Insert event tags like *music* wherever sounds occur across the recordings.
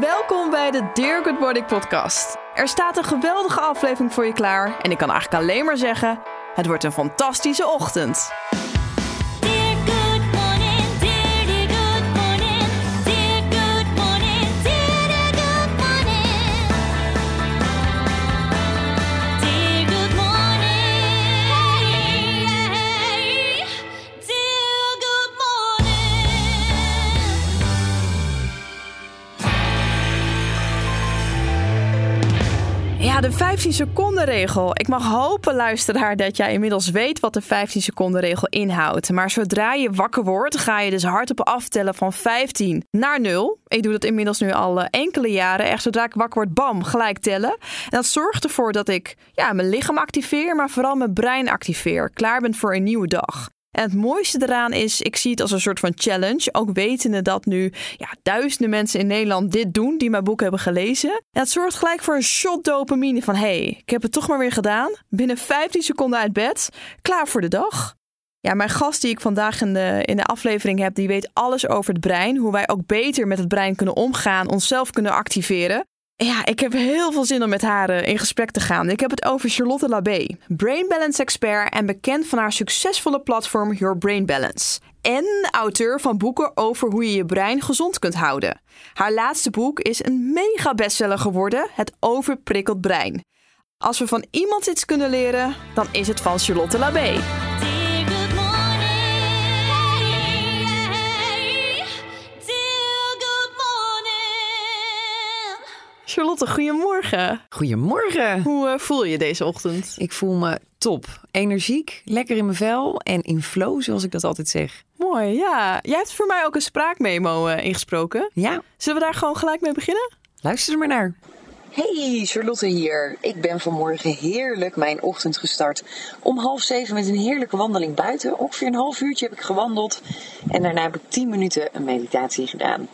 Welkom bij de Dear Good Morning podcast. Er staat een geweldige aflevering voor je klaar en ik kan eigenlijk alleen maar zeggen, het wordt een fantastische ochtend. 15 seconden regel. Ik mag hopen, luisteraar, dat jij inmiddels weet wat de 15 seconden regel inhoudt. Maar zodra je wakker wordt, ga je dus hardop aftellen van 15 naar 0. Ik doe dat inmiddels nu al eh, enkele jaren. Echt zodra ik wakker word, bam, gelijk tellen. En dat zorgt ervoor dat ik ja, mijn lichaam activeer, maar vooral mijn brein activeer. Klaar ben voor een nieuwe dag. En het mooiste eraan is, ik zie het als een soort van challenge. Ook wetende dat nu ja, duizenden mensen in Nederland dit doen die mijn boek hebben gelezen. En het zorgt gelijk voor een shot dopamine van hey, ik heb het toch maar weer gedaan. Binnen 15 seconden uit bed, klaar voor de dag. Ja, mijn gast die ik vandaag in de, in de aflevering heb, die weet alles over het brein. Hoe wij ook beter met het brein kunnen omgaan, onszelf kunnen activeren. Ja, ik heb heel veel zin om met haar eh, in gesprek te gaan. Ik heb het over Charlotte Labé, Brain Balance expert en bekend van haar succesvolle platform Your Brain Balance. En auteur van boeken over hoe je je brein gezond kunt houden. Haar laatste boek is een mega bestseller geworden, Het Overprikkeld Brein. Als we van iemand iets kunnen leren, dan is het van Charlotte Labé. Charlotte, goedemorgen. Goedemorgen. Hoe eh, voel je deze ochtend? Ik voel me top. Energiek, lekker in mijn vel en in flow, zoals ik dat altijd zeg. Mooi, ja. Jij hebt voor mij ook een spraakmemo eh, ingesproken. Ja, Zullen we daar gewoon gelijk mee beginnen? luister er maar naar. Hey, Charlotte hier. Ik ben vanmorgen heerlijk mijn ochtend gestart. Om half zeven met een heerlijke wandeling buiten. Ongeveer een half uurtje heb ik gewandeld. En daarna heb ik tien minuten een meditatie gedaan.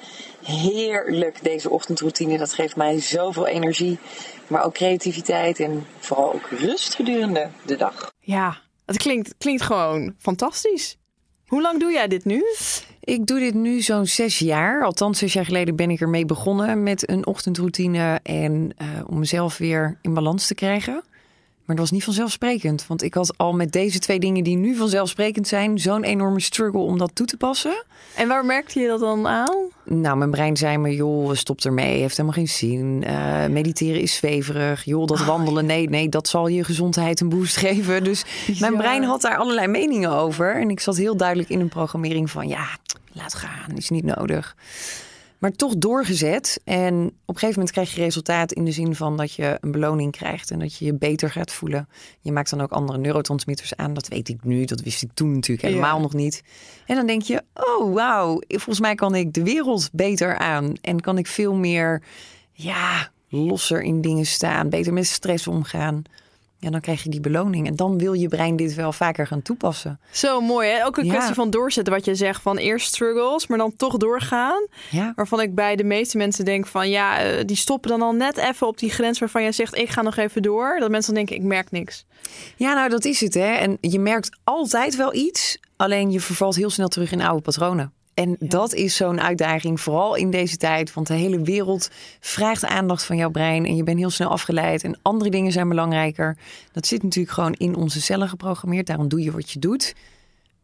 Heerlijk deze ochtendroutine. Dat geeft mij zoveel energie. Maar ook creativiteit en vooral ook rust gedurende de dag. Ja, het klinkt, klinkt gewoon fantastisch. Hoe lang doe jij dit nu? Ik doe dit nu zo'n zes jaar. Althans, zes jaar geleden ben ik ermee begonnen met een ochtendroutine en eh, om mezelf weer in balans te krijgen. Maar dat was niet vanzelfsprekend, want ik had al met deze twee dingen die nu vanzelfsprekend zijn, zo'n enorme struggle om dat toe te passen. En waar merkte je dat dan aan? Nou, mijn brein zei me, joh, stop ermee, heeft helemaal geen zin. Eh, mediteren is zweverig. Joh, dat wandelen, nee, nee, dat zal je gezondheid een boost *laughs* geven. Dus mijn Ja. brein had daar allerlei meningen over. En ik zat heel duidelijk in een programmering van, ja, laat gaan, is niet nodig. Maar toch doorgezet. En op een gegeven moment krijg je resultaat in de zin van dat je een beloning krijgt en dat je je beter gaat voelen. Je maakt dan ook andere neurotransmitters aan. Dat weet ik nu, dat wist ik toen natuurlijk helemaal Ja. nog niet. En dan denk je, oh wauw, volgens mij kan ik de wereld beter aan. En kan ik veel meer, ja, losser in dingen staan. Beter met stress omgaan. Ja, dan krijg je die beloning. En dan wil je brein dit wel vaker gaan toepassen. Zo mooi, hè? Ook een Ja. kwestie van doorzetten wat je zegt. Van eerst struggles, maar dan toch doorgaan. Ja, Waarvan ik bij de meeste mensen denk van... ja, eh, die stoppen dan al net even op die grens waarvan jij zegt... ik ga nog even door. Dat mensen dan denken, ik merk niks. Ja, nou dat is het hè. En je merkt altijd wel iets, alleen je vervalt heel snel terug in oude patronen. En dat is zo'n uitdaging, vooral in deze tijd. Want de hele wereld vraagt aandacht van jouw brein. En je bent heel snel afgeleid. En andere dingen zijn belangrijker. Dat zit natuurlijk gewoon in onze cellen geprogrammeerd. Daarom doe je wat je doet.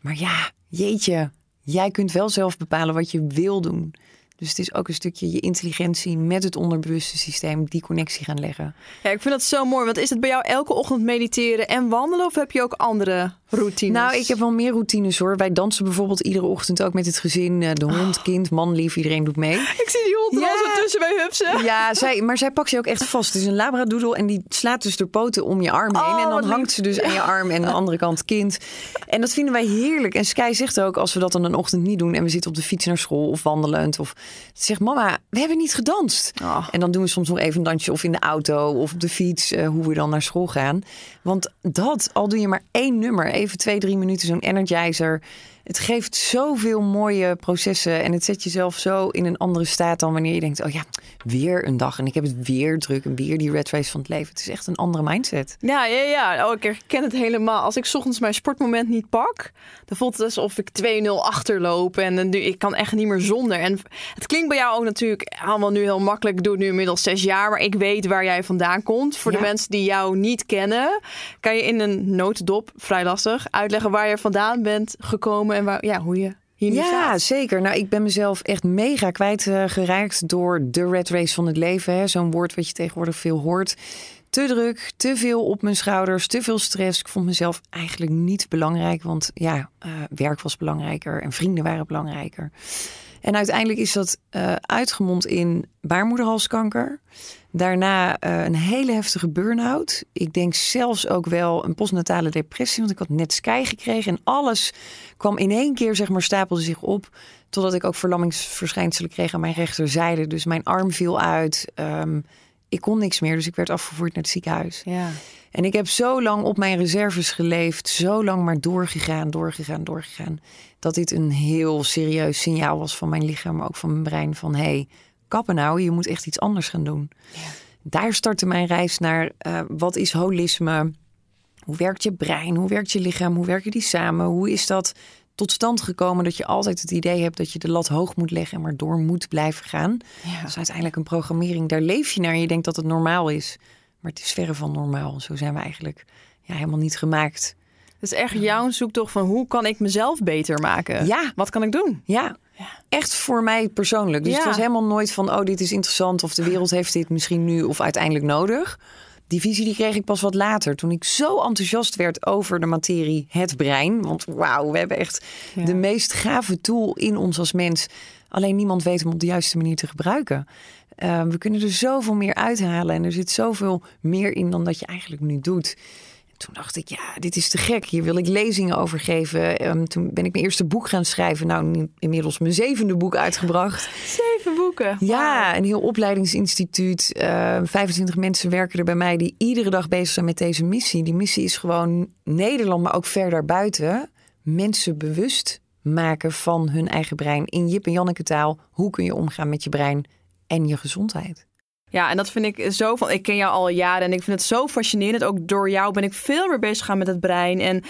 Maar ja, jeetje. Jij kunt wel zelf bepalen wat je wil doen. Dus het is ook een stukje je intelligentie met het onderbewuste systeem die connectie gaan leggen. Ja, ik vind dat zo mooi. Want is het bij jou elke ochtend mediteren en wandelen? Of heb je ook andere routines? Nou, ik heb wel meer routines hoor. Wij dansen bijvoorbeeld iedere ochtend ook met het gezin. eh, De hond, kind, man, lief, iedereen doet mee. Ik zie die hond er Ja. al zo tussen bij hupsen. Ja, zij, maar zij pakt je ook echt vast. Het is een labradoodle en die slaat dus de poten om je arm heen. Oh, en dan lief. hangt ze dus aan je arm en aan de andere kant kind. En dat vinden wij heerlijk. En Sky zegt ook, als we dat dan een ochtend niet doen... en we zitten op de fiets naar school of wandelend... of ze zegt, mama, we hebben niet gedanst. Oh. En dan doen we soms nog even een dansje of in de auto of op de fiets... eh, hoe we dan naar school gaan. Want dat, al doe je maar één nummer, even twee, drie minuten zo'n energizer... Het geeft zoveel mooie processen en het zet jezelf zo in een andere staat dan wanneer je denkt, oh ja, weer een dag en ik heb het weer druk en weer die red race van het leven. Het is echt een andere mindset. Ja, ja, ja. Oh, ik herken het helemaal. Als ik 's ochtends mijn sportmoment niet pak, dan voelt het alsof ik 2-0 achterloop. En dan, ik kan echt niet meer zonder. En het klinkt bij jou ook natuurlijk allemaal nu heel makkelijk. Ik doe het nu inmiddels zes jaar, maar ik weet waar jij vandaan komt. Voor Ja. de mensen die jou niet kennen, kan je in een notendop, vrij lastig, uitleggen waar je vandaan bent gekomen en waar, ja, hoe je hier nu Ja, staat. zeker. Nou, ik ben mezelf echt mega kwijtgeraakt door de red race van het leven. hè. Zo'n woord wat je tegenwoordig veel hoort. Te druk, te veel op mijn schouders, te veel stress. Ik vond mezelf eigenlijk niet belangrijk, want ja, eh, werk was belangrijker en vrienden waren belangrijker. En uiteindelijk is dat eh, uitgemond in baarmoederhalskanker. Daarna eh, een hele heftige burn-out. Ik denk zelfs ook wel een postnatale depressie, want ik had net Sky gekregen. En alles kwam in één keer, zeg maar, stapelde zich op. Totdat ik ook verlammingsverschijnselen kreeg aan mijn rechterzijde. Dus mijn arm viel uit. Ehm, ik kon niks meer, dus ik werd afgevoerd naar het ziekenhuis. Ja. En ik heb zo lang op mijn reserves geleefd, zo lang maar doorgegaan, doorgegaan, doorgegaan. Dat dit een heel serieus signaal was van mijn lichaam, maar ook van mijn brein. Van hé, hey, kappen nou, je moet echt iets anders gaan doen. Daar startte mijn reis naar eh, wat is holisme? Hoe werkt je brein? Hoe werkt je lichaam? Hoe werken die samen? Hoe is dat tot stand gekomen dat je altijd het idee hebt dat je de lat hoog moet leggen en maar door moet blijven gaan? Ja. Dat is uiteindelijk een programmering. Daar leef je naar je denkt dat het normaal is. Maar het is verre van normaal. Zo zijn we eigenlijk ja, helemaal niet gemaakt. Het is echt jouw zoektocht van hoe kan ik mezelf beter maken? Ja. Wat kan ik doen? Ja, echt voor mij persoonlijk. Dus Ja. het was helemaal nooit van, oh, dit is interessant of de wereld heeft dit misschien nu of uiteindelijk nodig. Die visie die kreeg ik pas wat later, toen ik zo enthousiast werd over de materie het brein. Want wauw, we hebben echt Ja. de meest gave tool in ons als mens. Alleen niemand weet hem op de juiste manier te gebruiken. Uh, we kunnen er zoveel meer uithalen en er zit zoveel meer in dan dat je eigenlijk nu doet. Toen dacht ik, ja, dit is te gek. Hier wil ik lezingen over geven. Um, toen ben ik mijn eerste boek gaan schrijven. Nou, inmiddels mijn zevende boek uitgebracht. *laughs* Zeven boeken. Ja, een heel opleidingsinstituut. Uh, 25 mensen werken er bij mij die iedere dag bezig zijn met deze missie. Die missie is gewoon Nederland, maar ook ver daarbuiten. Mensen bewust maken van hun eigen brein. In Jip en Janneke taal. Hoe kun je omgaan met je brein en je gezondheid? Ja, en dat vind ik zo van. Ik ken jou al jaren en ik vind het zo fascinerend. Ook door jou ben ik veel meer bezig gaan met het brein. En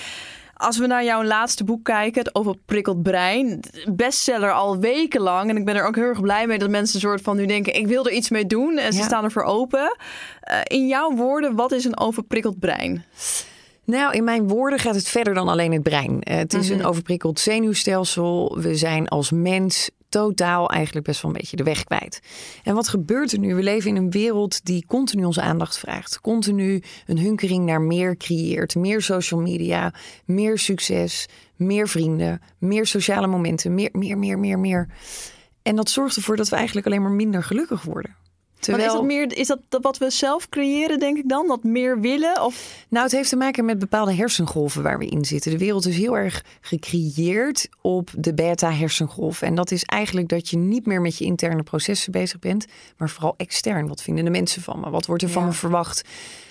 als we naar jouw laatste boek kijken, het overprikkeld brein, bestseller al wekenlang. En ik ben er ook heel erg blij mee dat mensen een soort van nu denken: ik wil er iets mee doen. En ze Ja. staan ervoor open. Uh, in jouw woorden, wat is een overprikkeld brein? Nou, in mijn woorden gaat het verder dan alleen het brein. Uh, het is een overprikkeld zenuwstelsel. We zijn als mens totaal eigenlijk best wel een beetje de weg kwijt. En wat gebeurt er nu? We leven in een wereld die continu onze aandacht vraagt. Continu een hunkering naar meer creëert. Meer social media, meer succes, meer vrienden, meer sociale momenten, meer, meer, meer, meer, meer. En dat zorgt ervoor dat we eigenlijk alleen maar minder gelukkig worden. Terwijl... is, dat meer, is dat wat we zelf creëren, denk ik dan? Dat meer willen? Of... Nou, het heeft te maken met bepaalde hersengolven waar we in zitten. De wereld is heel erg gecreëerd op de beta-hersengolf. En dat is eigenlijk dat je niet meer met je interne processen bezig bent, maar vooral extern. Wat vinden de mensen van me? Wat wordt er van me verwacht?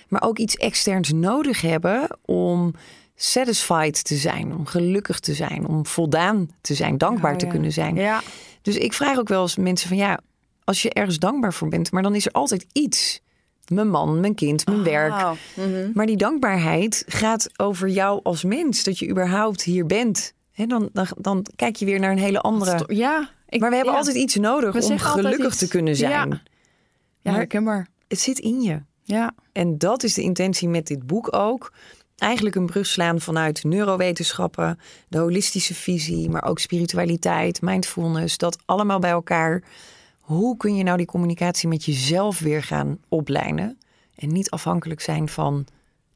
Maar ook iets externs nodig hebben om satisfied te zijn, om gelukkig te zijn, om voldaan te zijn, dankbaar Oh, te kunnen zijn. Ja. Dus ik vraag ook wel eens mensen van ja, als je ergens dankbaar voor bent, maar dan is er altijd iets. Mijn man, mijn kind, mijn werk. Oh, mhm. Maar die dankbaarheid gaat over jou als mens. Dat je überhaupt hier bent. He, dan, dan, dan kijk je weer naar een hele andere. Ja. Ik, Maar we hebben ja. altijd iets nodig We om gelukkig te kunnen zijn. Ja. Ja, Maar- herkenbaar. Het zit in je. Ja. En dat is de intentie met dit boek ook. Eigenlijk een brug slaan vanuit neurowetenschappen, de holistische visie, maar ook spiritualiteit, mindfulness, dat allemaal bij elkaar. Hoe kun je nou die communicatie met jezelf weer gaan oplijnen en niet afhankelijk zijn van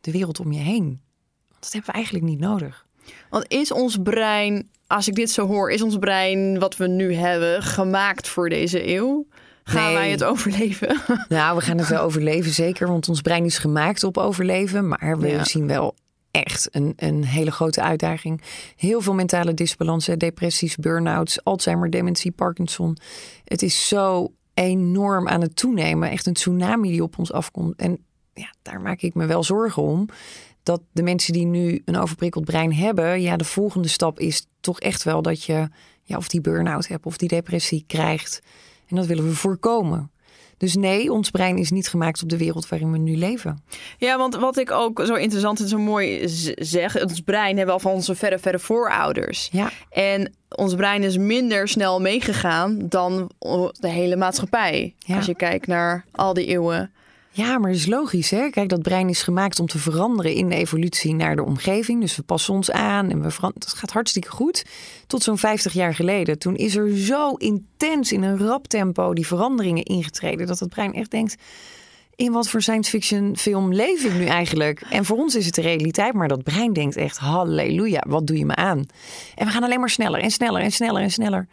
de wereld om je heen? Want dat hebben we eigenlijk niet nodig. Want is ons brein, als ik dit zo hoor, is ons brein wat we nu hebben gemaakt voor deze eeuw? Gaan Nee. wij het overleven? Nou, we gaan het wel overleven, zeker. Want ons brein is gemaakt op overleven. Maar we Ja. zien wel echt een, een hele grote uitdaging. Heel veel mentale disbalansen, depressies, burn-outs, Alzheimer, dementie, Parkinson. Het is zo enorm aan het toenemen. Echt een tsunami die op ons afkomt. En ja, daar maak ik me wel zorgen om. dat de mensen die nu een overprikkeld brein hebben, ja, de volgende stap is toch echt wel dat je ja, of die burn-out hebt of die depressie krijgt. En dat willen we voorkomen. Dus nee, ons brein is niet gemaakt op de wereld waarin we nu leven. Ja, want wat ik ook zo interessant en zo mooi zeg, ons brein hebben we al van onze verre, verre voorouders. Ja. En ons brein is minder snel meegegaan dan de hele maatschappij. Ja. Als je kijkt naar al die eeuwen. Ja, maar dat is logisch, hè? Kijk, dat brein is gemaakt om te veranderen in de evolutie naar de omgeving. Dus we passen ons aan en we veranderen. Dat gaat hartstikke goed. Tot zo'n 50 jaar geleden. Toen is er zo intens in een rap tempo die veranderingen ingetreden. Dat het brein echt denkt, in wat voor science fiction film leef ik nu eigenlijk? En voor ons is het de realiteit, maar dat brein denkt echt, halleluja, wat doe je me aan? En we gaan alleen maar sneller en sneller en sneller en sneller.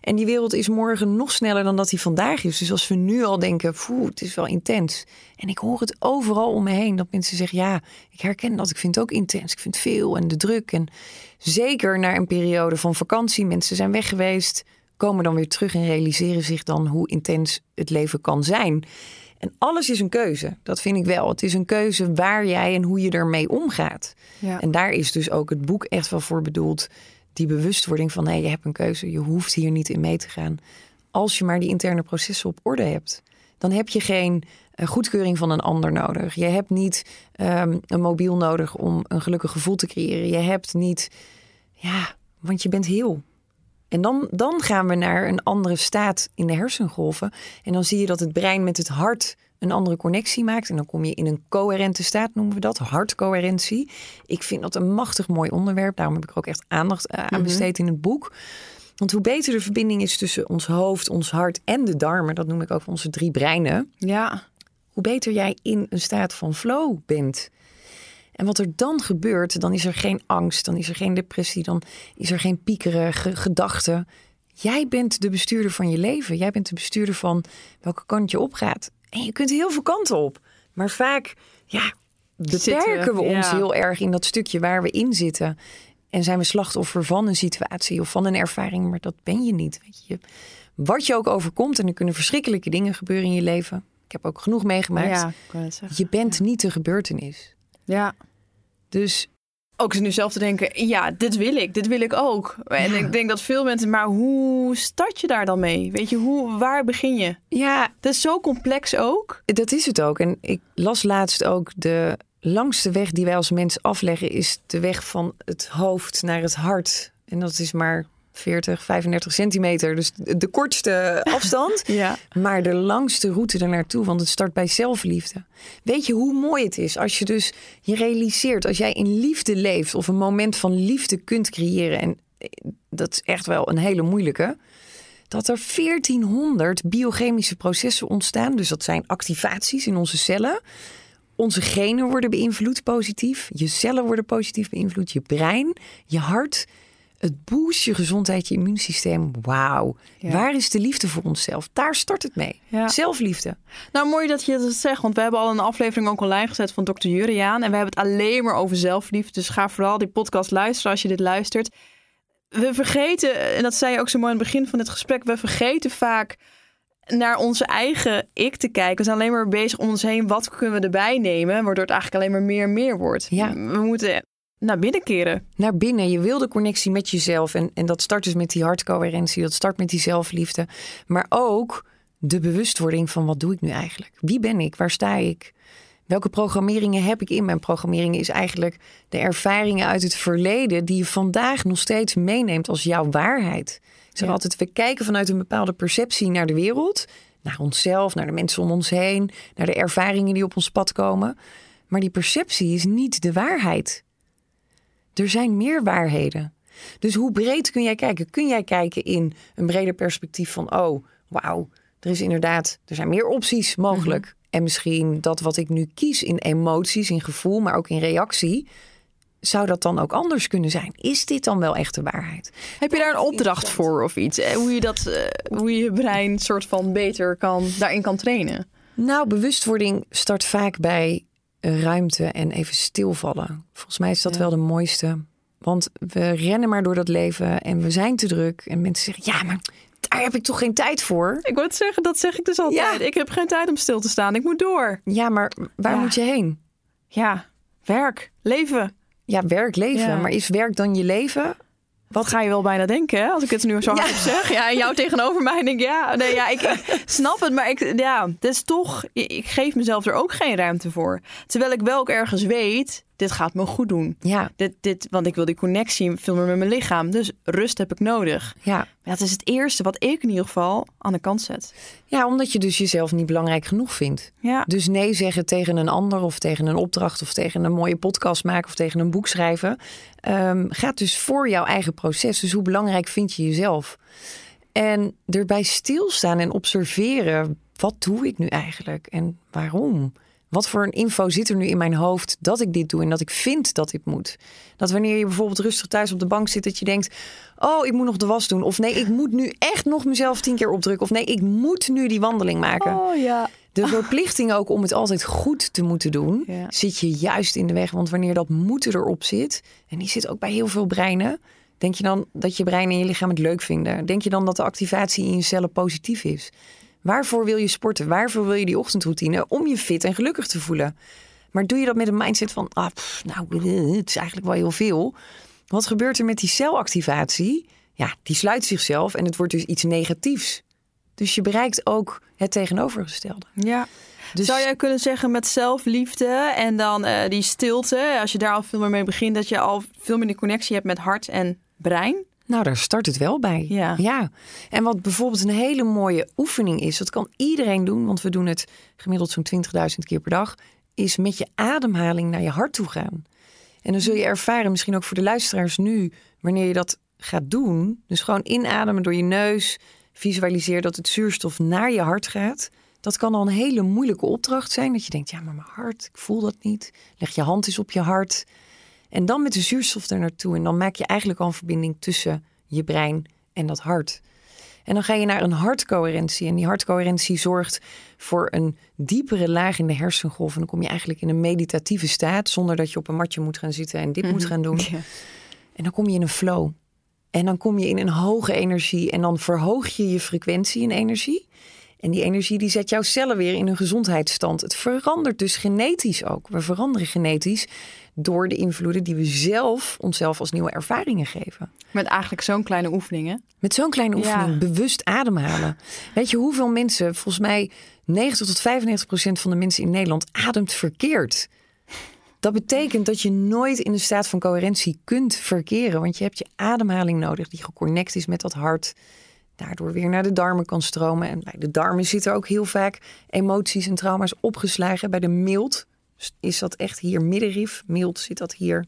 En die wereld is morgen nog sneller dan dat die vandaag is. Dus als we nu al denken, poeh, het is wel intens. En ik hoor het overal om me heen, dat mensen zeggen, ja, ik herken dat, ik vind het ook intens. Ik vind veel en de druk. En zeker na een periode van vakantie, mensen zijn weg geweest, komen dan weer terug en realiseren zich dan hoe intens het leven kan zijn. En alles is een keuze. Dat vind ik wel. Het is een keuze waar jij en hoe je ermee omgaat. Ja. En daar is dus ook het boek echt wel voor bedoeld. Die bewustwording van nee, je hebt een keuze. Je hoeft hier niet in mee te gaan. Als je maar die interne processen op orde hebt. Dan heb je geen eh, goedkeuring van een ander nodig. Je hebt niet ehm, een mobiel nodig om een gelukkig gevoel te creëren. Je hebt niet, ja, want je bent heel. En dan, dan gaan we naar een andere staat in de hersengolven. En dan zie je dat het brein met het hart een andere connectie maakt. En dan kom je in een coherente staat, noemen we dat. Hartcoherentie. Ik vind dat een machtig mooi onderwerp. Daarom heb ik er ook echt aandacht eh, aan besteed in het boek. Want hoe beter de verbinding is tussen ons hoofd, ons hart en de darmen, dat noem ik ook onze drie breinen, Ja. hoe beter jij in een staat van flow bent. En wat er dan gebeurt, dan is er geen angst, dan is er geen depressie, dan is er geen piekerige gedachten. Jij bent de bestuurder van je leven. Jij bent de bestuurder van welke kant je opgaat. En je kunt heel veel kanten op. Maar vaak, ja, beperken Zitten, we ons ja. heel erg in dat stukje waar we in zitten. En zijn we slachtoffer van een situatie of van een ervaring, maar dat ben je niet. Weet je. Wat je ook overkomt, en er kunnen verschrikkelijke dingen gebeuren in je leven. Ik heb ook genoeg meegemaakt. Ja. Je bent niet de gebeurtenis. Ja. Dus Ook nu zelf te denken, ja, dit wil ik, dit wil ik ook. En Ja. ik denk dat veel mensen, maar hoe start je daar dan mee? Weet je, hoe, waar begin je? ja, Dat is zo complex ook. dat is het ook. En ik las laatst ook de langste weg die wij als mens afleggen is de weg van het hoofd naar het hart. En dat is maar 40, 35 centimeter. Dus de kortste *laughs* afstand. Ja. Maar de langste route er naartoe, want het start bij zelfliefde. Weet je hoe mooi het is als je dus je realiseert, als jij in liefde leeft of een moment van liefde kunt creëren, en eh, dat is echt wel een hele moeilijke, dat er 1400 biochemische processen ontstaan. Dus dat zijn activaties in onze cellen. Onze genen worden beïnvloed positief, je cellen worden positief beïnvloed, je brein, je hart. Het boost je gezondheid, je immuunsysteem. Wauw. Ja. Waar is de liefde voor onszelf? Daar start het mee. Ja. Zelfliefde. Nou, mooi dat je dat zegt, want we hebben al een aflevering ook online gezet van Dr. Juriaan. En we hebben het alleen maar over zelfliefde. Dus ga vooral die podcast luisteren als je dit luistert. We vergeten, en dat zei je ook zo mooi aan het begin van dit gesprek, we vergeten vaak naar onze eigen ik te kijken. We zijn alleen maar bezig om ons heen, wat kunnen we erbij nemen, waardoor het eigenlijk alleen maar meer en meer wordt. Ja. We moeten naar binnen keren. Naar binnen. Je wil de connectie met jezelf. En, en dat start dus met die hartcoherentie. Dat start met die zelfliefde. Maar ook de bewustwording van wat doe ik nu eigenlijk? Wie ben ik? Waar sta ik? Welke programmeringen heb ik in mijn programmeringen? Is eigenlijk de ervaringen uit het verleden die je vandaag nog steeds meeneemt als jouw waarheid. Ik zeg Ja. altijd, we kijken vanuit een bepaalde perceptie naar de wereld. Naar onszelf, naar de mensen om ons heen. Naar de ervaringen die op ons pad komen. Maar die perceptie is niet de waarheid. Er zijn meer waarheden. Dus hoe breed kun jij kijken? Kun jij kijken in een breder perspectief van, oh, wauw, er is inderdaad, er zijn meer opties mogelijk. En misschien dat wat ik nu kies in emoties, in gevoel, maar ook in reactie, zou dat dan ook anders kunnen zijn? Is dit dan wel echt de waarheid? Heb je daar een opdracht voor of iets? Eh, Hoe je, dat, eh, hoe je je brein soort van beter kan, daarin kan trainen? Nou, bewustwording start vaak bij ruimte en even stilvallen. Volgens mij is dat Ja. wel de mooiste. Want we rennen maar door dat leven en we zijn te druk. En mensen zeggen, ja, maar daar heb ik toch geen tijd voor? Ik wil het zeggen, dat zeg ik dus altijd. Ja. Ik heb geen tijd om stil te staan. Ik moet door. Ja, maar waar Ja. moet je heen? Ja, Werk, leven. Ja, werk, leven. Maar is werk dan je leven? Wat ga je wel bijna denken, hè? Als ik het nu zo hard zeg. Ja, en jou *laughs* tegenover mij denk ik, ja, nee, ja, ik, ik snap het. Maar ik, ja, het is toch, ik geef mezelf er ook geen ruimte voor. Terwijl ik wel ook ergens weet, dit gaat me goed doen. Ja, Dit, dit, want ik wil die connectie veel meer met mijn lichaam. Dus rust heb ik nodig. ja. Maar dat is het eerste wat ik in ieder geval aan de kant zet. ja, omdat je dus jezelf niet belangrijk genoeg vindt. Ja, Dus nee zeggen tegen een ander of tegen een opdracht of tegen een mooie podcast maken of tegen een boek schrijven. ehm, gaat dus voor jouw eigen proces. Dus hoe belangrijk vind je jezelf? En erbij stilstaan en observeren. Wat doe ik nu eigenlijk en waarom? Wat voor een info zit er nu in mijn hoofd dat ik dit doe en dat ik vind dat dit moet? Dat wanneer je bijvoorbeeld rustig thuis op de bank zit, dat je denkt: Oh, ik moet nog de was doen. Of nee, ik moet nu echt nog mezelf tien keer opdrukken. Of nee, ik moet nu die wandeling maken. Oh ja. De verplichting ook om het altijd goed te moeten doen, Ja. zit je juist in de weg. Want wanneer dat moeten erop zit, en die zit ook bij heel veel breinen, denk je dan dat je brein en je lichaam het leuk vinden? Denk je dan dat de activatie in je cellen positief is? Waarvoor wil je sporten? Waarvoor wil je die ochtendroutine? Om je fit en gelukkig te voelen. Maar doe je dat met een mindset van, ah, pff, nou, *laughs* het is eigenlijk wel heel veel. Wat gebeurt er met die celactivatie? Ja, die sluit zichzelf en het wordt dus iets negatiefs. Dus je bereikt ook het tegenovergestelde. Ja. Dus Zou jij kunnen zeggen met zelfliefde en dan eh, die stilte, als je daar al veel meer mee begint, dat je al veel meer de connectie hebt met hart en brein? Nou, daar start het wel bij. Ja. En wat bijvoorbeeld een hele mooie oefening is, dat kan iedereen doen, want we doen het gemiddeld zo'n 20.000 keer per dag, is met je ademhaling naar je hart toe gaan. En dan zul je ervaren, misschien ook voor de luisteraars nu, wanneer je dat gaat doen, dus gewoon inademen door je neus, visualiseer dat het zuurstof naar je hart gaat. Dat kan al een hele moeilijke opdracht zijn, dat je denkt, ja, maar mijn hart, ik voel dat niet. Leg je hand eens op je hart. En dan met de zuurstof er naartoe. En dan maak je eigenlijk al een verbinding tussen je brein en dat hart. En dan ga je naar een hartcoherentie. En die hartcoherentie zorgt voor een diepere laag in de hersengolf. En dan kom je eigenlijk in een meditatieve staat. Zonder dat je op een matje moet gaan zitten en dit moet gaan doen. En dan kom je in een flow. En dan kom je in een hoge energie. En dan verhoog je je frequentie in energie. En die energie die zet jouw cellen weer in een gezondheidsstand. Het verandert dus genetisch ook. We veranderen genetisch door de invloeden die we zelf onszelf als nieuwe ervaringen geven. Met eigenlijk zo'n kleine oefening, hè? Met zo'n kleine oefening, Ja. bewust ademhalen. Weet je hoeveel mensen, volgens mij 90 tot 95 procent van de mensen in Nederland ademt verkeerd. Dat betekent dat je nooit in een staat van coherentie kunt verkeren. Want je hebt je ademhaling nodig die geconnect is met dat hart. Daardoor weer naar de darmen kan stromen. En bij de darmen zitten ook heel vaak emoties en trauma's opgeslagen. Bij de mild is dat echt hier middenrif. Mild zit dat hier.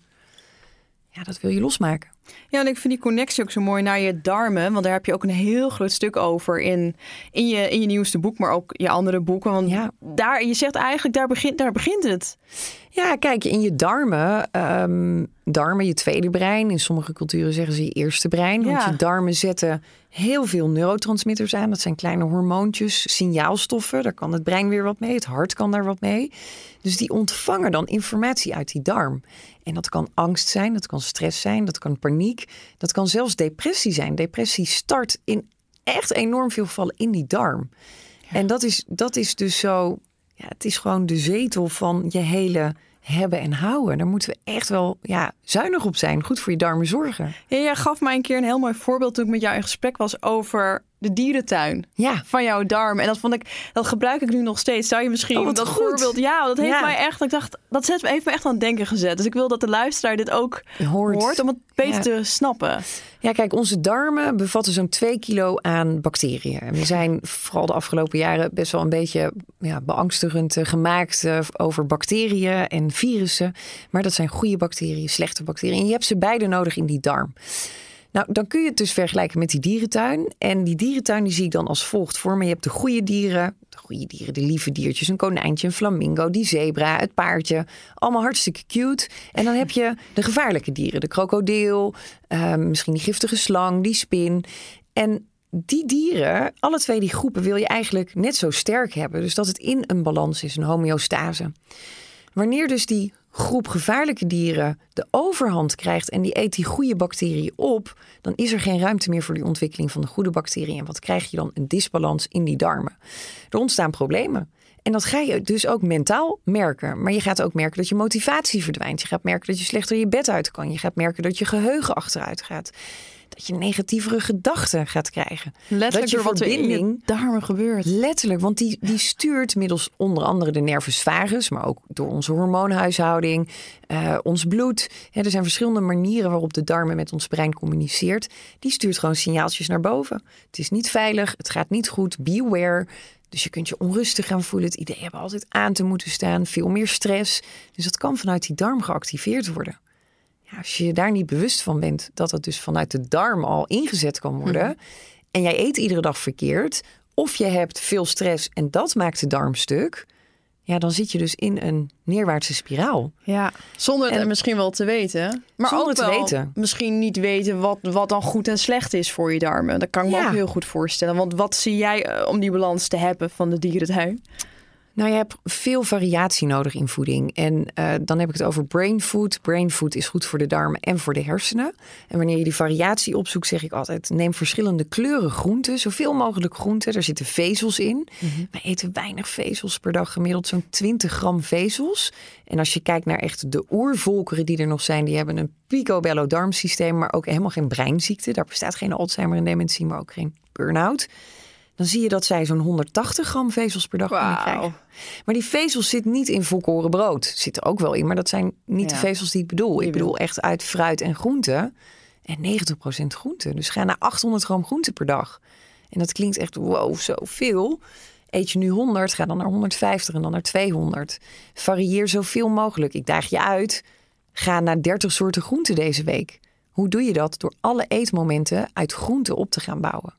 Ja, dat wil je losmaken. Ja, en ik vind die connectie ook zo mooi naar je darmen. Want daar heb je ook een heel groot stuk over in, in, je, in je nieuwste boek, maar ook je andere boeken. Want Ja. daar, je zegt eigenlijk, daar begint, daar begint het. Ja, kijk, in je darmen, ehm, darmen, je tweede brein. In sommige culturen zeggen ze je eerste brein. Want je darmen zetten heel veel neurotransmitters aan. Dat zijn kleine hormoontjes, signaalstoffen. Daar kan het brein weer wat mee. Het hart kan daar wat mee. Dus die ontvangen dan informatie uit die darm. En dat kan angst zijn, dat kan stress zijn, dat kan paniek. Dat kan zelfs depressie zijn. Depressie start in echt enorm veel gevallen in die darm. En dat is, dat is dus zo ja, het is gewoon de zetel van je hele hebben en houden. Daar moeten we echt wel ja, zuinig op zijn. Goed voor je darmen zorgen. Ja, jij gaf mij een keer een heel mooi voorbeeld toen ik met jou in gesprek was over de dierentuin. Ja, van jouw darm. En dat vond ik, dat gebruik ik nu nog steeds. Zou je misschien Oh, dat goed. voorbeeld, ja, dat heeft Ja. mij echt, ik dacht, dat zet, heeft me echt aan het denken gezet. Dus ik wil dat de luisteraar dit ook hoort. hoort, om het beter Ja. te snappen. Ja, kijk, onze darmen bevatten zo'n 2 kilo aan bacteriën. En we zijn vooral de afgelopen jaren best wel een beetje ja, beangstigend eh, gemaakt eh, over bacteriën en virussen. Maar dat zijn goede bacteriën, slechte bacteriën. En je hebt ze beide nodig in die darm. Nou, dan kun je het dus vergelijken met die dierentuin. En die dierentuin die zie ik dan als volgt voor me. Je hebt de goede dieren, de goede dieren, de lieve diertjes, een konijntje, een flamingo, die zebra, het paardje. Allemaal hartstikke cute. En dan heb je de gevaarlijke dieren, de krokodil, ehm, misschien die giftige slang, die spin. En die dieren, alle twee die groepen, wil je eigenlijk net zo sterk hebben. Dus dat het in een balans is, een homeostase. Wanneer dus die groep gevaarlijke dieren de overhand krijgt en die eet die goede bacteriën op, dan is er geen ruimte meer voor die ontwikkeling van de goede bacteriën. En wat krijg je dan? Een disbalans in die darmen. Er ontstaan problemen. En dat ga je dus ook mentaal merken. Maar je gaat ook merken dat je motivatie verdwijnt. Je gaat merken dat je slechter je bed uit kan. Je gaat merken dat je geheugen achteruit gaat. Dat je negatievere gedachten gaat krijgen. Letterlijk dat je door wat er in je verbinding darmen gebeurt. Letterlijk, want die, die stuurt middels onder andere de nervus vagus, maar ook door onze hormoonhuishouding, eh, ons bloed. Er zijn verschillende manieren waarop de darmen met ons brein communiceert. Die stuurt gewoon signaaltjes naar boven. Het is niet veilig, het gaat niet goed, beware. Dus je kunt je onrustig gaan voelen. Het idee hebben altijd aan te moeten staan, veel meer stress. Dus dat kan vanuit die darm geactiveerd worden. Ja, als je je daar niet bewust van bent dat het dus vanuit de darm al ingezet kan worden. En jij eet iedere dag verkeerd. Of je hebt veel stress en dat maakt de darm stuk. Ja, dan zit je dus in een neerwaartse spiraal. Ja, zonder het En- misschien wel te weten. Maar ook te wel weten. misschien niet weten wat, wat dan goed en slecht is voor je darmen. Dat kan ik me ook heel goed voorstellen. Want wat zie jij eh, om die balans te hebben van de dierentuin? Nou, je hebt veel variatie nodig in voeding. En eh, dan heb ik het over brain food. Brain food is goed voor de darmen en voor de hersenen. En wanneer je die variatie opzoekt, zeg ik altijd: neem verschillende kleuren groenten, zoveel mogelijk groenten. Er zitten vezels in. Wij eten weinig vezels per dag, gemiddeld zo'n 20 gram vezels. En als je kijkt naar echt de oervolkeren die er nog zijn, die hebben een picobello darmsysteem, maar ook helemaal geen breinziekte. Daar bestaat geen Alzheimer en dementie, maar ook geen burn-out. Dan zie je dat zij zo'n 180 gram vezels per dag kunnen krijgen. Maar die vezels zitten niet in volkoren brood. Zit er ook wel in, maar dat zijn niet de vezels die ik bedoel. Ik bedoel echt uit fruit en groente. En 90% groente. Dus ga naar 800 gram groente per dag. En dat klinkt echt wow, zoveel. Eet je nu 100, ga dan naar 150 en dan naar 200. Varieer zoveel mogelijk. Ik daag je uit. Ga naar 30 soorten groenten deze week. Hoe doe je dat? Door alle eetmomenten uit groenten op te gaan bouwen.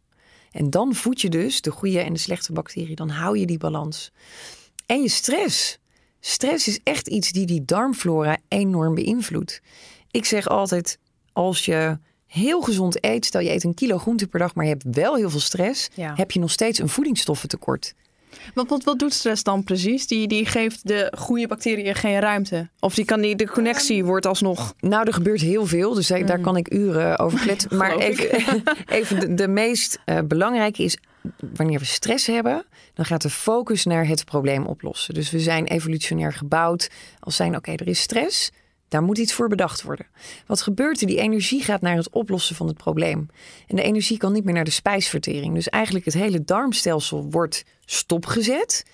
En dan voed je dus de goede en de slechte bacteriën. Dan hou je die balans. En je stress. Stress is echt iets die die darmflora enorm beïnvloedt. Ik zeg altijd, als je heel gezond eet, stel je eet een kilo groente per dag, maar je hebt wel heel veel stress, Ja. heb je nog steeds een voedingsstoffentekort. Wat, wat, wat doet stress dan precies? Die, die geeft de goede bacteriën geen ruimte. Of die kan die, de connectie wordt alsnog. Nou, er gebeurt heel veel, dus daar daar kan ik uren over *laughs* kletsen. Maar even, *laughs* even de, de meest eh, belangrijke is, wanneer we stress hebben, dan gaat de focus naar het probleem oplossen. Dus we zijn evolutionair gebouwd als zijn, oké, er is stress, daar moet iets voor bedacht worden. Wat gebeurt er? Die energie gaat naar het oplossen van het probleem. En de energie kan niet meer naar de spijsvertering. Dus eigenlijk het hele darmstelsel wordt stopgezet.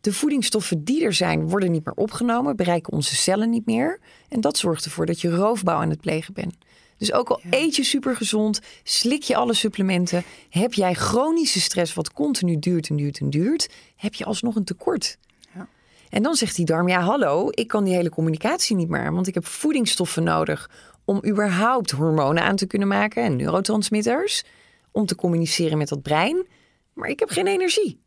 De voedingsstoffen die er zijn, worden niet meer opgenomen, bereiken onze cellen niet meer. En dat zorgt ervoor dat je roofbouw aan het plegen bent. Dus ook al eet je supergezond, slik je alle supplementen, heb jij chronische stress wat continu duurt en duurt en duurt, heb je alsnog een tekort. En dan zegt die darm, ja hallo, ik kan die hele communicatie niet meer want ik heb voedingsstoffen nodig om überhaupt hormonen aan te kunnen maken en neurotransmitters, om te communiceren met dat brein, maar ik heb geen energie.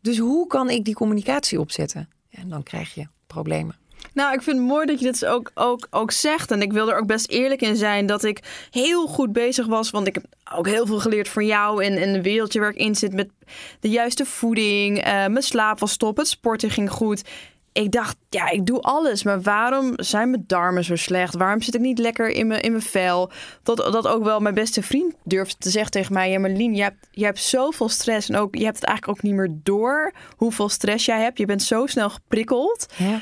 Dus hoe kan ik die communicatie opzetten? En dan krijg je problemen. Nou, ik vind het mooi dat je dit ook, ook, ook zegt. En ik wil er ook best eerlijk in zijn dat ik heel goed bezig was. Want ik heb ook heel veel geleerd van jou en, en de wereldje waar ik in zit. Met de juiste voeding. eh, mijn slaap was top. Het sporten ging goed. Ik dacht, ja, ik doe alles. Maar waarom zijn mijn darmen zo slecht? Waarom zit ik niet lekker in mijn, in mijn vel? Dat, dat ook wel mijn beste vriend durfde te zeggen tegen mij. Ja, Marlien, je hebt, je hebt zoveel stress. En ook, je hebt het eigenlijk ook niet meer door hoeveel stress jij hebt. Je bent zo snel geprikkeld Ja.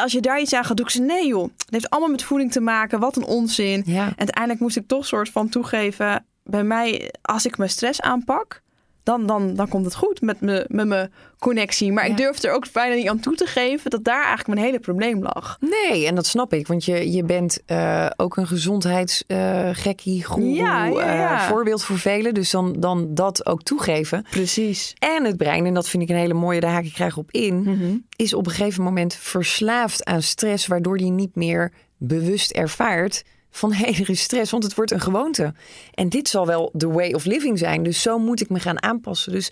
Als je daar iets aan gaat doen, ik zei nee joh. Het heeft allemaal met voeding te maken. Wat een onzin. Ja. En uiteindelijk moest ik toch soort van toegeven. Bij mij, als ik mijn stress aanpak, dan, dan, dan komt het goed met, me, met mijn connectie. Maar Ja. ik durfde er ook bijna niet aan toe te geven dat daar eigenlijk mijn hele probleem lag. Nee, en dat snap ik. Want je, je bent eh, ook een gezondheidsgekkie, goeroe, Ja, ja, ja. eh, voorbeeld voor velen. Dus dan, dan dat ook toegeven. Precies. En het brein, en dat vind ik een hele mooie, daar haak ik graag op in... Mhm. is op een gegeven moment verslaafd aan stress... waardoor die niet meer bewust ervaart van hé, er is stress, want het wordt een gewoonte. En dit zal wel de way of living zijn, dus zo moet ik me gaan aanpassen. Dus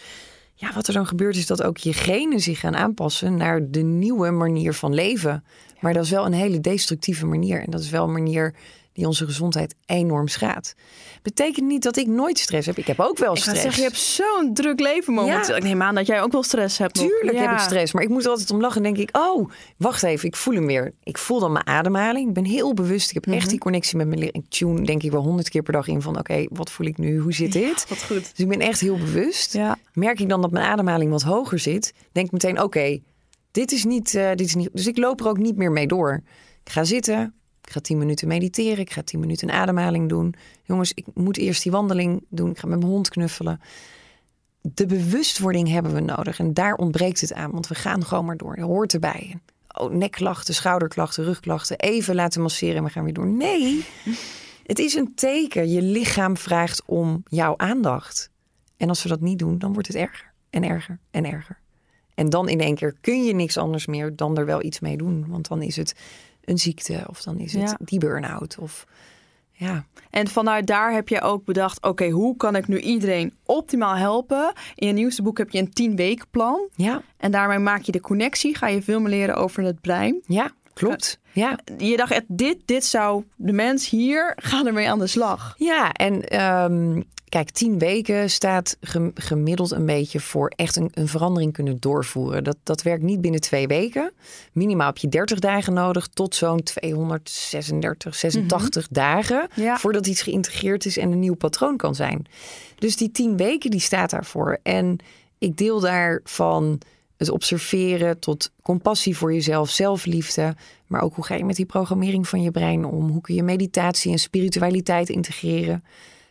ja, wat er dan gebeurt is dat ook je genen zich gaan aanpassen... naar de nieuwe manier van leven. Maar dat is wel een hele destructieve manier. En dat is wel een manier die onze gezondheid enorm schaadt. Betekent niet dat ik nooit stress heb. Ik heb ook wel Ik stress. zeggen, je hebt zo'n druk leven momenteel. Ja. Ik neem aan dat jij ook wel stress hebt. Tuurlijk Ja. heb ik stress, maar ik moet er altijd om lachen en denk ik, oh, wacht even, ik voel hem weer. Ik voel dan mijn ademhaling. Ik ben heel bewust. Ik heb Mhm. echt die connectie met mijn. Ik tune denk ik wel honderd keer per dag in van, oké, wat voel ik nu? Hoe zit dit? Wat goed. Dus ik ben echt heel bewust. Ja. Merk ik dan dat mijn ademhaling wat hoger zit, denk ik meteen, oké, dit is niet, eh, dit is niet. Dus ik loop er ook niet meer mee door. Ik ga zitten. Ik ga tien minuten mediteren. Ik ga tien minuten ademhaling doen. Jongens, ik moet eerst die wandeling doen. Ik ga met mijn hond knuffelen. De bewustwording hebben we nodig. En daar ontbreekt het aan. Want we gaan gewoon maar door. Dat hoort erbij. Oh, nekklachten, schouderklachten, rugklachten. Even laten masseren en we gaan weer door. Nee, het is een teken. Je lichaam vraagt om jouw aandacht. En als we dat niet doen, dan wordt het erger en erger en erger. En dan in één keer kun je niks anders meer dan er wel iets mee doen. Want dan is het een ziekte of dan is het Ja. die burn-out. Of ja, En vanuit daar heb je ook bedacht, oké, hoe kan ik nu iedereen optimaal helpen? In je nieuwste boek heb je een 10 weken plan. ja, En daarmee maak je de connectie, ga je veel meer leren over het brein. ja, klopt. Ja, Je dacht, echt, dit, dit zou de mens hier, ga ermee aan de slag. ja en ehm, kijk, tien weken staat gem- gemiddeld een beetje voor echt een, een verandering kunnen doorvoeren. Dat, dat werkt niet binnen twee weken. Minimaal heb je 30 dagen nodig tot zo'n 236, 86 dagen. Ja. Voordat iets geïntegreerd is en een nieuw patroon kan zijn. Dus die tien weken die staat daarvoor. En ik deel daarvan het observeren tot compassie voor jezelf, zelfliefde. Maar ook hoe ga je met die programmering van je brein om? Hoe kun je meditatie en spiritualiteit integreren?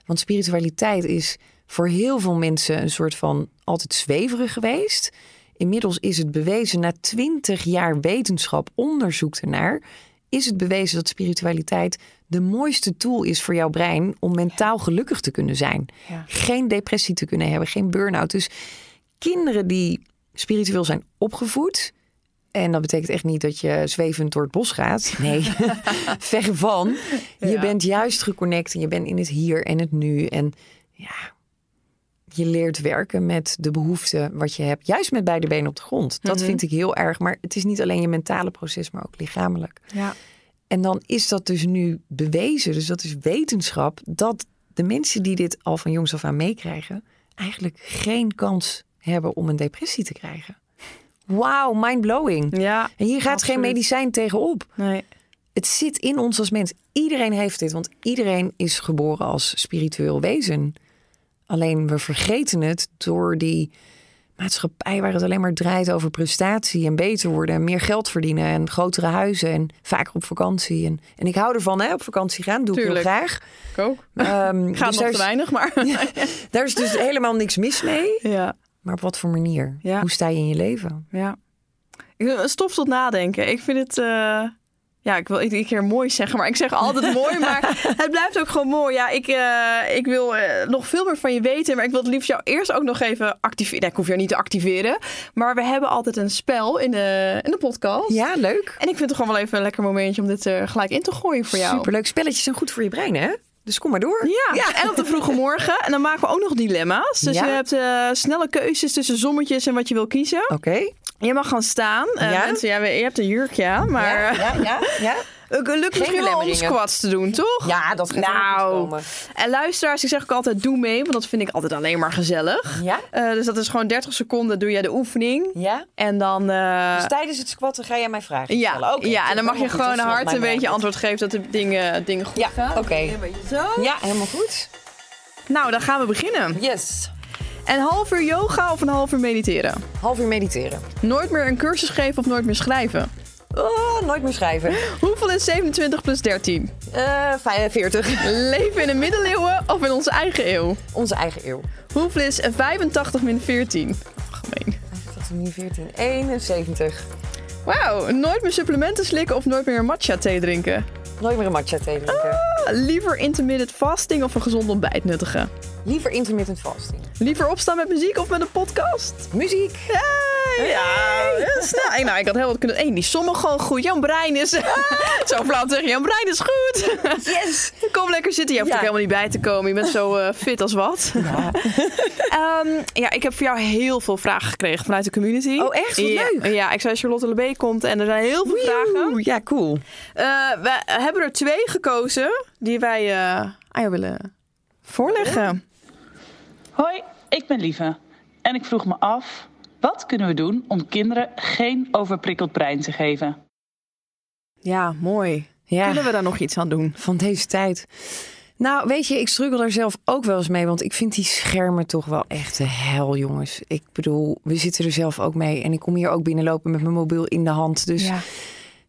Want spiritualiteit is voor heel veel mensen een soort van altijd zweverig geweest. Inmiddels is het bewezen na twintig jaar wetenschap, onderzoek ernaar, is het bewezen dat spiritualiteit de mooiste tool is voor jouw brein om mentaal gelukkig te kunnen zijn. Ja. Geen depressie te kunnen hebben, geen burn-out. Dus kinderen die spiritueel zijn opgevoed. En dat betekent echt niet dat je zwevend door het bos gaat. Nee, *laughs* verre van. Je bent juist geconnect en je bent in het hier en het nu. En ja, je leert werken met de behoeften wat je hebt. Juist met beide benen op de grond. Dat vind ik heel erg. Maar het is niet alleen je mentale proces, maar ook lichamelijk. Ja. En dan is dat dus nu bewezen, dus dat is wetenschap, dat de mensen die dit al van jongs af aan meekrijgen, eigenlijk geen kans hebben om een depressie te krijgen. Wauw, mind-blowing. Ja, En hier gaat geen medicijn tegenop. nee. Het zit in ons als mens. Iedereen heeft dit, want iedereen is geboren als spiritueel wezen. Alleen we vergeten het door die maatschappij waar het alleen maar draait over prestatie en beter worden en meer geld verdienen en grotere huizen en vaker op vakantie. En, en ik hou ervan, hè, op vakantie gaan, doe Tuurlijk. ik heel graag. Ik ook. Ehm, *laughs* Gaat dus nog te weinig, maar... *laughs* daar is dus helemaal niks mis mee. ja. Maar op wat voor manier? Ja. Hoe sta je in je leven? Ja. Ik- Stof tot nadenken. Ik vind het... eh, Ja, ik wil iedere keer mooi zeggen, maar ik zeg altijd *laughs* mooi. Maar het blijft ook gewoon mooi. Ja, ik, eh, ik wil eh, nog veel meer van je weten. Maar ik wil het liefst jou eerst ook nog even activeren. Nee, ik hoef jou niet te activeren. Maar we hebben altijd een spel in de, in de podcast. Ja, leuk. En ik vind het gewoon wel even een lekker momentje om dit er gelijk in te gooien voor jou. Superleuk. Spelletjes zijn goed voor je brein, hè? Dus kom maar door. Ja, en op de vroege morgen. En dan maken we ook nog dilemma's. Dus Ja. je hebt eh, snelle keuzes tussen sommetjes en wat je wil kiezen. Oké. Je mag gaan staan. Eh, Ja? mensen, ja, je hebt een jurkje aan, maar Ja, ja, ja, het lukt misschien wel om squats te doen, toch? Ja, dat gaat Nou, en luisteraars, ik zeg ook altijd doe mee, want dat vind ik altijd alleen maar gezellig. Ja? Eh, dus dat is gewoon 30 seconden doe je de oefening. Ja? En dan... eh, Dus tijdens het squatten ga jij mij vragen ja, stellen? Ja, en dan mag je gewoon is hard een beetje antwoord geven dat de dingen, dingen goed Ja, gaan. oké. Zo. Ja, helemaal goed. Nou, dan gaan we beginnen. Yes. Een half uur yoga of een half uur mediteren? Half uur mediteren. Nooit meer een cursus geven of nooit meer schrijven? Oh, nooit meer schrijven. Hoeveel is 27 plus 13? Eh 45. Leven in de middeleeuwen of in onze eigen eeuw? Onze eigen eeuw. Hoeveel is 85 min 14? Oh, gemeen. Dat is nu 14. 71. Wauw, nooit meer supplementen slikken of nooit meer matcha thee drinken? Nooit meer een matcha thee drinken. Ah, Liever intermittent fasting of een gezond ontbijt nuttigen? Liever intermittent fasting. Liever opstaan met muziek of met een podcast? Muziek. Hey! Ja, snel. Hey, nou, ik had heel wat kunnen... Hey, die sommen gewoon goed. Jouw brein is... *laughs* zo flauw zeggen, jouw brein is goed. Yes! *laughs* Kom lekker zitten. Je hoeft Ja. er helemaal niet bij te komen. Je bent zo eh, fit als wat. Ja. *laughs* Ehm, ja, ik heb voor jou heel veel vragen gekregen vanuit de community. Oh, echt? Wat ja, leuk. Ja, ik zei Charlotte Lebee komt en er zijn heel veel vragen. Oeh, Ja, cool. Eh, we hebben er twee gekozen die wij eh, aan jou willen voorleggen. Hoi, ik ben Lieve. En ik vroeg me af, wat kunnen we doen om kinderen geen overprikkeld brein te geven? Ja, mooi. Ja. Kunnen we daar nog iets aan doen? van deze tijd. Nou, weet je, ik struggle daar zelf ook wel eens mee. Want ik vind die schermen toch wel echt de hel, jongens. Ik bedoel, we zitten er zelf ook mee. En ik kom hier ook binnenlopen met mijn mobiel in de hand. Dus Ja.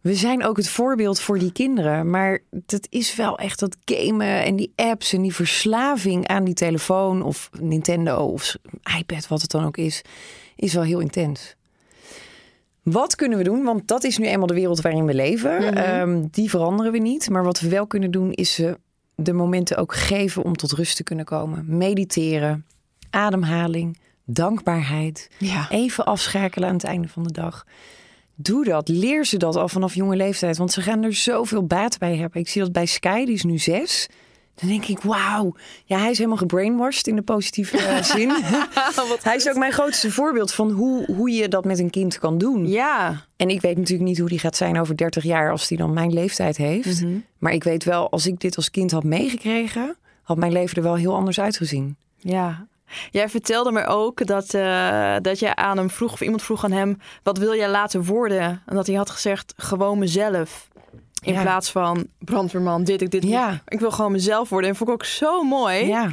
We zijn ook het voorbeeld voor die kinderen. Maar dat is wel echt dat gamen en die apps en die verslaving aan die telefoon of Nintendo of iPad, wat het dan ook is, is wel heel intens. Wat kunnen we doen? Want dat is nu eenmaal de wereld waarin we leven. Ehm, die veranderen we niet. Maar wat we wel kunnen doen, is ze de momenten ook geven om tot rust te kunnen komen. Mediteren, ademhaling, dankbaarheid. Ja. Even afschakelen aan het einde van de dag. Doe dat. Leer ze dat al vanaf jonge leeftijd. Want ze gaan er zoveel baat bij hebben. Ik zie dat bij Sky, die is nu zes. Dan denk ik, wauw. Ja, hij is helemaal gebrainwashed in de positieve eh, *laughs* zin. hij is ook mijn grootste voorbeeld van hoe, hoe je dat met een kind kan doen. Ja. En ik weet natuurlijk niet hoe die gaat zijn over 30 jaar als die dan mijn leeftijd heeft. Mhm. Maar ik weet wel, als ik dit als kind had meegekregen, had mijn leven er wel heel anders uitgezien. Ja. Jij vertelde me ook dat, eh, dat je aan hem vroeg, of iemand vroeg aan hem, wat wil jij laten worden? En dat hij had gezegd, gewoon mezelf. In Ja. plaats van brandweerman, dit, ik, dit. Ja. Ik wil gewoon mezelf worden. En vond ik ook zo mooi. Ja.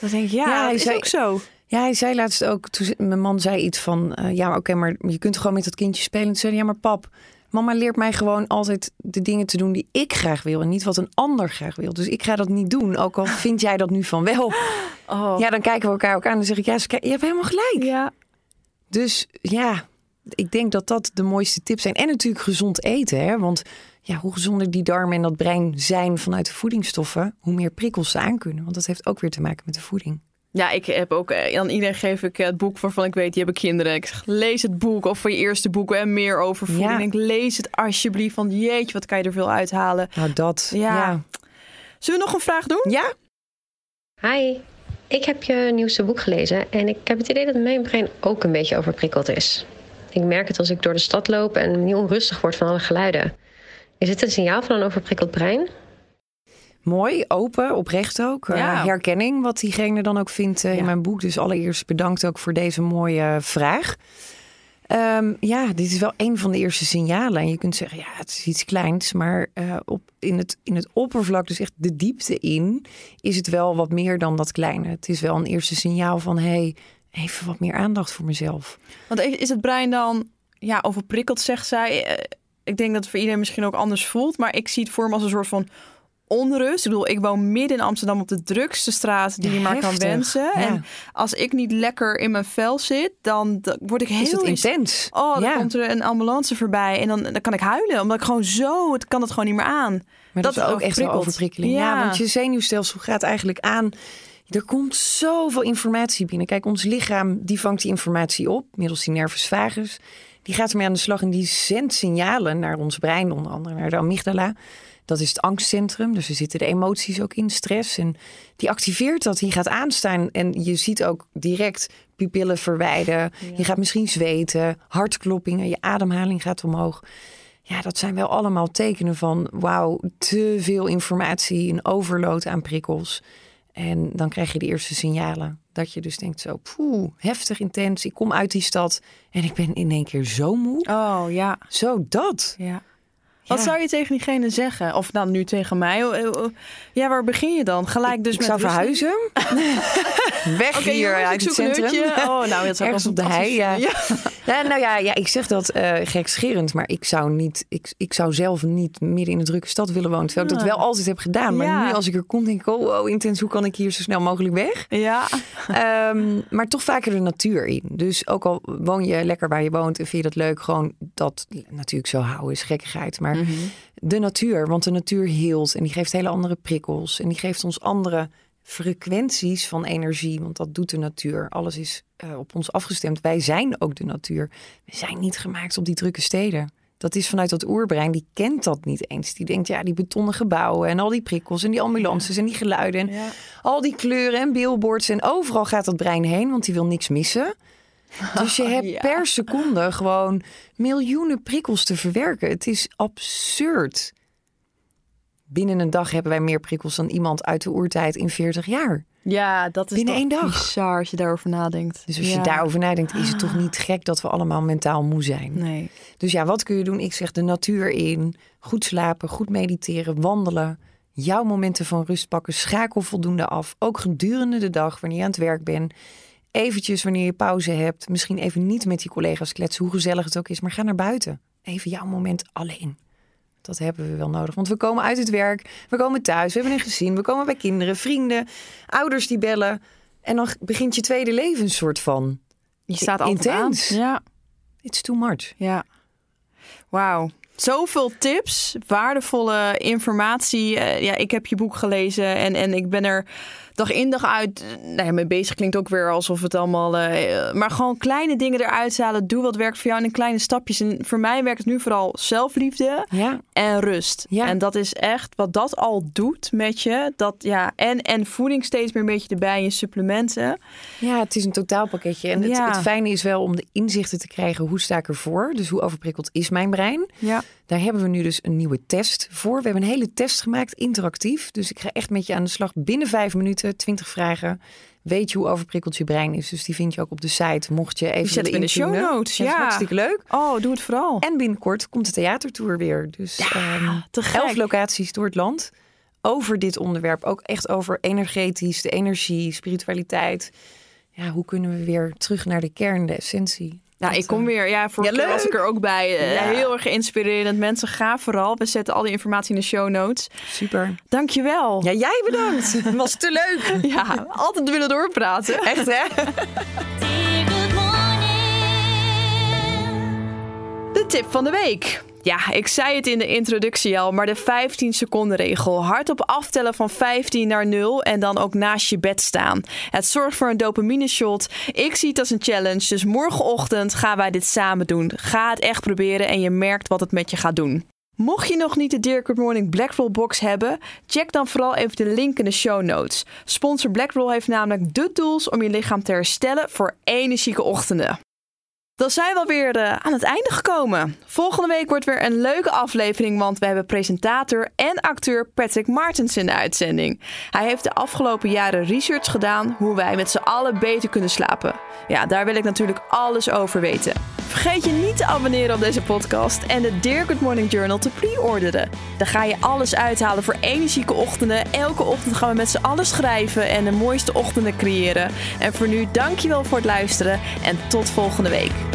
Dan denk ik, ja, is zei- ook zo. Ja, hij zei laatst ook, toen mijn man zei iets van, eh, ja, oké, maar je kunt gewoon met dat kindje spelen. En toen zei hij, ja, maar pap, mama leert mij gewoon altijd de dingen te doen die ik graag wil en niet wat een ander graag wil. Dus ik ga dat niet doen, ook al vind jij dat nu van wel. *gasps* Oh. Ja, dan kijken we elkaar ook aan en dan zeg ik, ja, je hebt helemaal gelijk. ja. Dus ja, ik denk dat dat de mooiste tips zijn. En natuurlijk gezond eten, hè? want ja, hoe gezonder die darmen en dat brein zijn vanuit de voedingsstoffen, hoe meer prikkels ze aankunnen. Want dat heeft ook weer te maken met de voeding. Ja, ik heb ook eh, aan iedereen geef ik eh, het boek waarvan ik weet, die hebben kinderen. Ik zeg, lees het boek of voor je eerste boek en meer over voeding. Ja. Ik denk, lees het alsjeblieft, want jeetje, wat kan je er veel uithalen. Nou, dat. Ja. ja. Zullen we nog een vraag doen? Ja? Hi, ik heb je nieuwste boek gelezen en ik heb het idee dat mijn brein ook een beetje overprikkeld is. Ik merk het als ik door de stad loop en niet onrustig word van alle geluiden. Is het een signaal van een overprikkeld brein? Mooi, open, oprecht ook. Eh, Ja. herkenning, wat diegene dan ook vindt eh, Ja. in mijn boek. Dus allereerst bedankt ook voor deze mooie vraag. Ehm, ja, dit is wel een van de eerste signalen. En je kunt zeggen, ja, het is iets kleins. Maar eh, op, in, het, in het oppervlak, dus echt de diepte in, is het wel wat meer dan dat kleine. Het is wel een eerste signaal van, hey, even wat meer aandacht voor mezelf. Want is het brein dan ja, overprikkeld, zegt zij? Eh, Ik denk dat het voor iedereen misschien ook anders voelt. Maar ik zie het voor me als een soort van onrust. Ik bedoel, ik woon midden in Amsterdam op de drukste straat die Ja, je maar kan wensen. Ja. En als ik niet lekker in mijn vel zit, dan word ik heel intens? Oh, dan ja. komt er een ambulance voorbij en dan, dan kan ik huilen. Omdat ik gewoon zo, het kan het gewoon niet meer aan. Maar dat, is ook echt overprikkeld. overprikkeling. Ja. want je zenuwstelsel gaat eigenlijk aan. Er komt zoveel informatie binnen. Kijk, ons lichaam die vangt die informatie op middels die nervus vagus. Die gaat ermee aan de slag en die zendt signalen naar ons brein, onder andere naar de amygdala. Dat is het angstcentrum, dus er zitten de emoties ook in, stress. En die activeert dat, die gaat aanstaan. En je ziet ook direct pupillen verwijden. Je gaat misschien zweten, hartkloppingen, je ademhaling gaat omhoog. Ja, dat zijn wel allemaal tekenen van wauw, te veel informatie, een overload aan prikkels. En dan krijg je de eerste signalen. Dat je dus denkt zo, poeh, heftig intens. Ik kom uit die stad en ik ben in één keer zo moe. Oh ja, Zo dat. ja. Wat zou je tegen diegene zeggen? Of nou nu tegen mij? Oh, oh, oh. Ja, waar begin je dan? Gelijk dus ik met zou verhuizen. *laughs* Weg hier uit het centrum. Oh, nou, dat zou Ergens op de hei, ja. Ja, nou ja, ja, ik zeg dat eh gekscherend, maar ik zou, niet, ik, ik zou zelf niet midden in een drukke stad willen wonen. Terwijl ik dat wel altijd heb gedaan. Maar nu als ik er kom, denk ik, oh, wow, intens, hoe kan ik hier zo snel mogelijk weg? Ja. Ehm, maar toch vaker de natuur in. Dus ook al woon je lekker waar je woont en vind je dat leuk, gewoon dat natuurlijk zo houden is gekkigheid. Maar de natuur, want de natuur heelt en die geeft hele andere prikkels en die geeft ons andere frequenties van energie. Want dat doet de natuur. Alles is eh, op ons afgestemd. Wij zijn ook de natuur. We zijn niet gemaakt op die drukke steden. Dat is vanuit dat oerbrein, die kent dat niet eens. Die denkt, ja, die betonnen gebouwen en al die prikkels en die ambulances en die geluiden. En al die kleuren en billboards. En overal gaat dat brein heen, want die wil niks missen. *laughs* Dus je hebt Ja. per seconde gewoon miljoenen prikkels te verwerken. Het is absurd. Binnen een dag hebben wij meer prikkels dan iemand uit de oertijd in 40 jaar. Ja, dat is Binnen toch één dag. bizar als je daarover nadenkt. Dus als Ja. je daarover nadenkt, is het toch niet gek dat we allemaal mentaal moe zijn. Nee. Dus ja, wat kun je doen? Ik zeg de natuur in. Goed slapen, goed mediteren, wandelen. Jouw momenten van rust pakken. Schakel voldoende af. Ook gedurende de dag, wanneer je aan het werk bent. Eventjes wanneer je pauze hebt. Misschien even niet met die collega's kletsen, hoe gezellig het ook is. Maar ga naar buiten. Even jouw moment alleen. Dat hebben we wel nodig. Want we komen uit het werk. We komen thuis. We hebben een gezin. We komen bij kinderen, vrienden, ouders die bellen. En dan begint je tweede leven een soort van. Je staat altijd aan. Intens. Ja. It's too much. Ja. Wauw. Zoveel tips, waardevolle informatie. Eh, ja, ik heb je boek gelezen en, en ik ben er dag in dag uit nou ja, mee bezig. Klinkt ook weer alsof het allemaal... eh, maar gewoon kleine dingen eruit halen. Doe wat werkt voor jou in kleine stapjes. En voor mij werkt het nu vooral zelfliefde Ja, en rust. Ja. En dat is echt wat dat al doet met je. Dat, ja, en, en voeding steeds meer een beetje erbij. Je supplementen. Ja, het is een totaalpakketje. En het, het fijne is wel om de inzichten te krijgen. Hoe sta ik ervoor? Dus hoe overprikkeld is mijn brein? Ja. Daar hebben we nu dus een nieuwe test voor. We hebben een hele test gemaakt, interactief. Dus ik ga echt met je aan de slag binnen vijf minuten, twintig vragen. Weet je hoe overprikkeld je brein is? Dus die vind je ook op de site. Mocht je even Die zetten in de show notes, ja. hartstikke leuk. Oh, doe het vooral. En binnenkort komt de theatertour weer. Dus ehm, te gek. elf locaties door het land. Over dit onderwerp. Ook echt over energetisch, de energie, spiritualiteit. Ja, hoe kunnen we weer terug naar de kern, de essentie? Nou, Dat, ik kom weer. Ja, vorige ja, keer was ik er ook bij. Eh, Ja. Heel erg inspirerend. Mensen, ga vooral. We zetten al die informatie in de show notes. Super. Dankjewel. Ja, jij bedankt. *laughs* Was te leuk. Ja, altijd willen doorpraten. Echt hè? De tip van de week. Ja, ik zei het in de introductie al, maar de 15 seconden regel. Hardop aftellen van 15 naar 0 en dan ook naast je bed staan. Het zorgt voor een dopamine shot. Ik zie het als een challenge, dus morgenochtend gaan wij dit samen doen. Ga het echt proberen en je merkt wat het met je gaat doen. Mocht je nog niet de Dear Good Morning Blackroll box hebben, check dan vooral even de link in de show notes. Sponsor Blackroll heeft namelijk de tools om je lichaam te herstellen voor energieke ochtenden. Dan zijn we alweer eh, aan het einde gekomen. Volgende week wordt weer een leuke aflevering, want we hebben presentator en acteur Patrick Martens in de uitzending. Hij heeft de afgelopen jaren research gedaan hoe wij met z'n allen beter kunnen slapen. Ja, daar wil ik natuurlijk alles over weten. Vergeet je niet te abonneren op deze podcast en de Dear Good Morning Journal te pre-orderen. Dan ga je alles uithalen voor energieke ochtenden. Elke ochtend gaan we met z'n allen schrijven en de mooiste ochtenden creëren. En voor nu, dankjewel voor het luisteren en tot volgende week.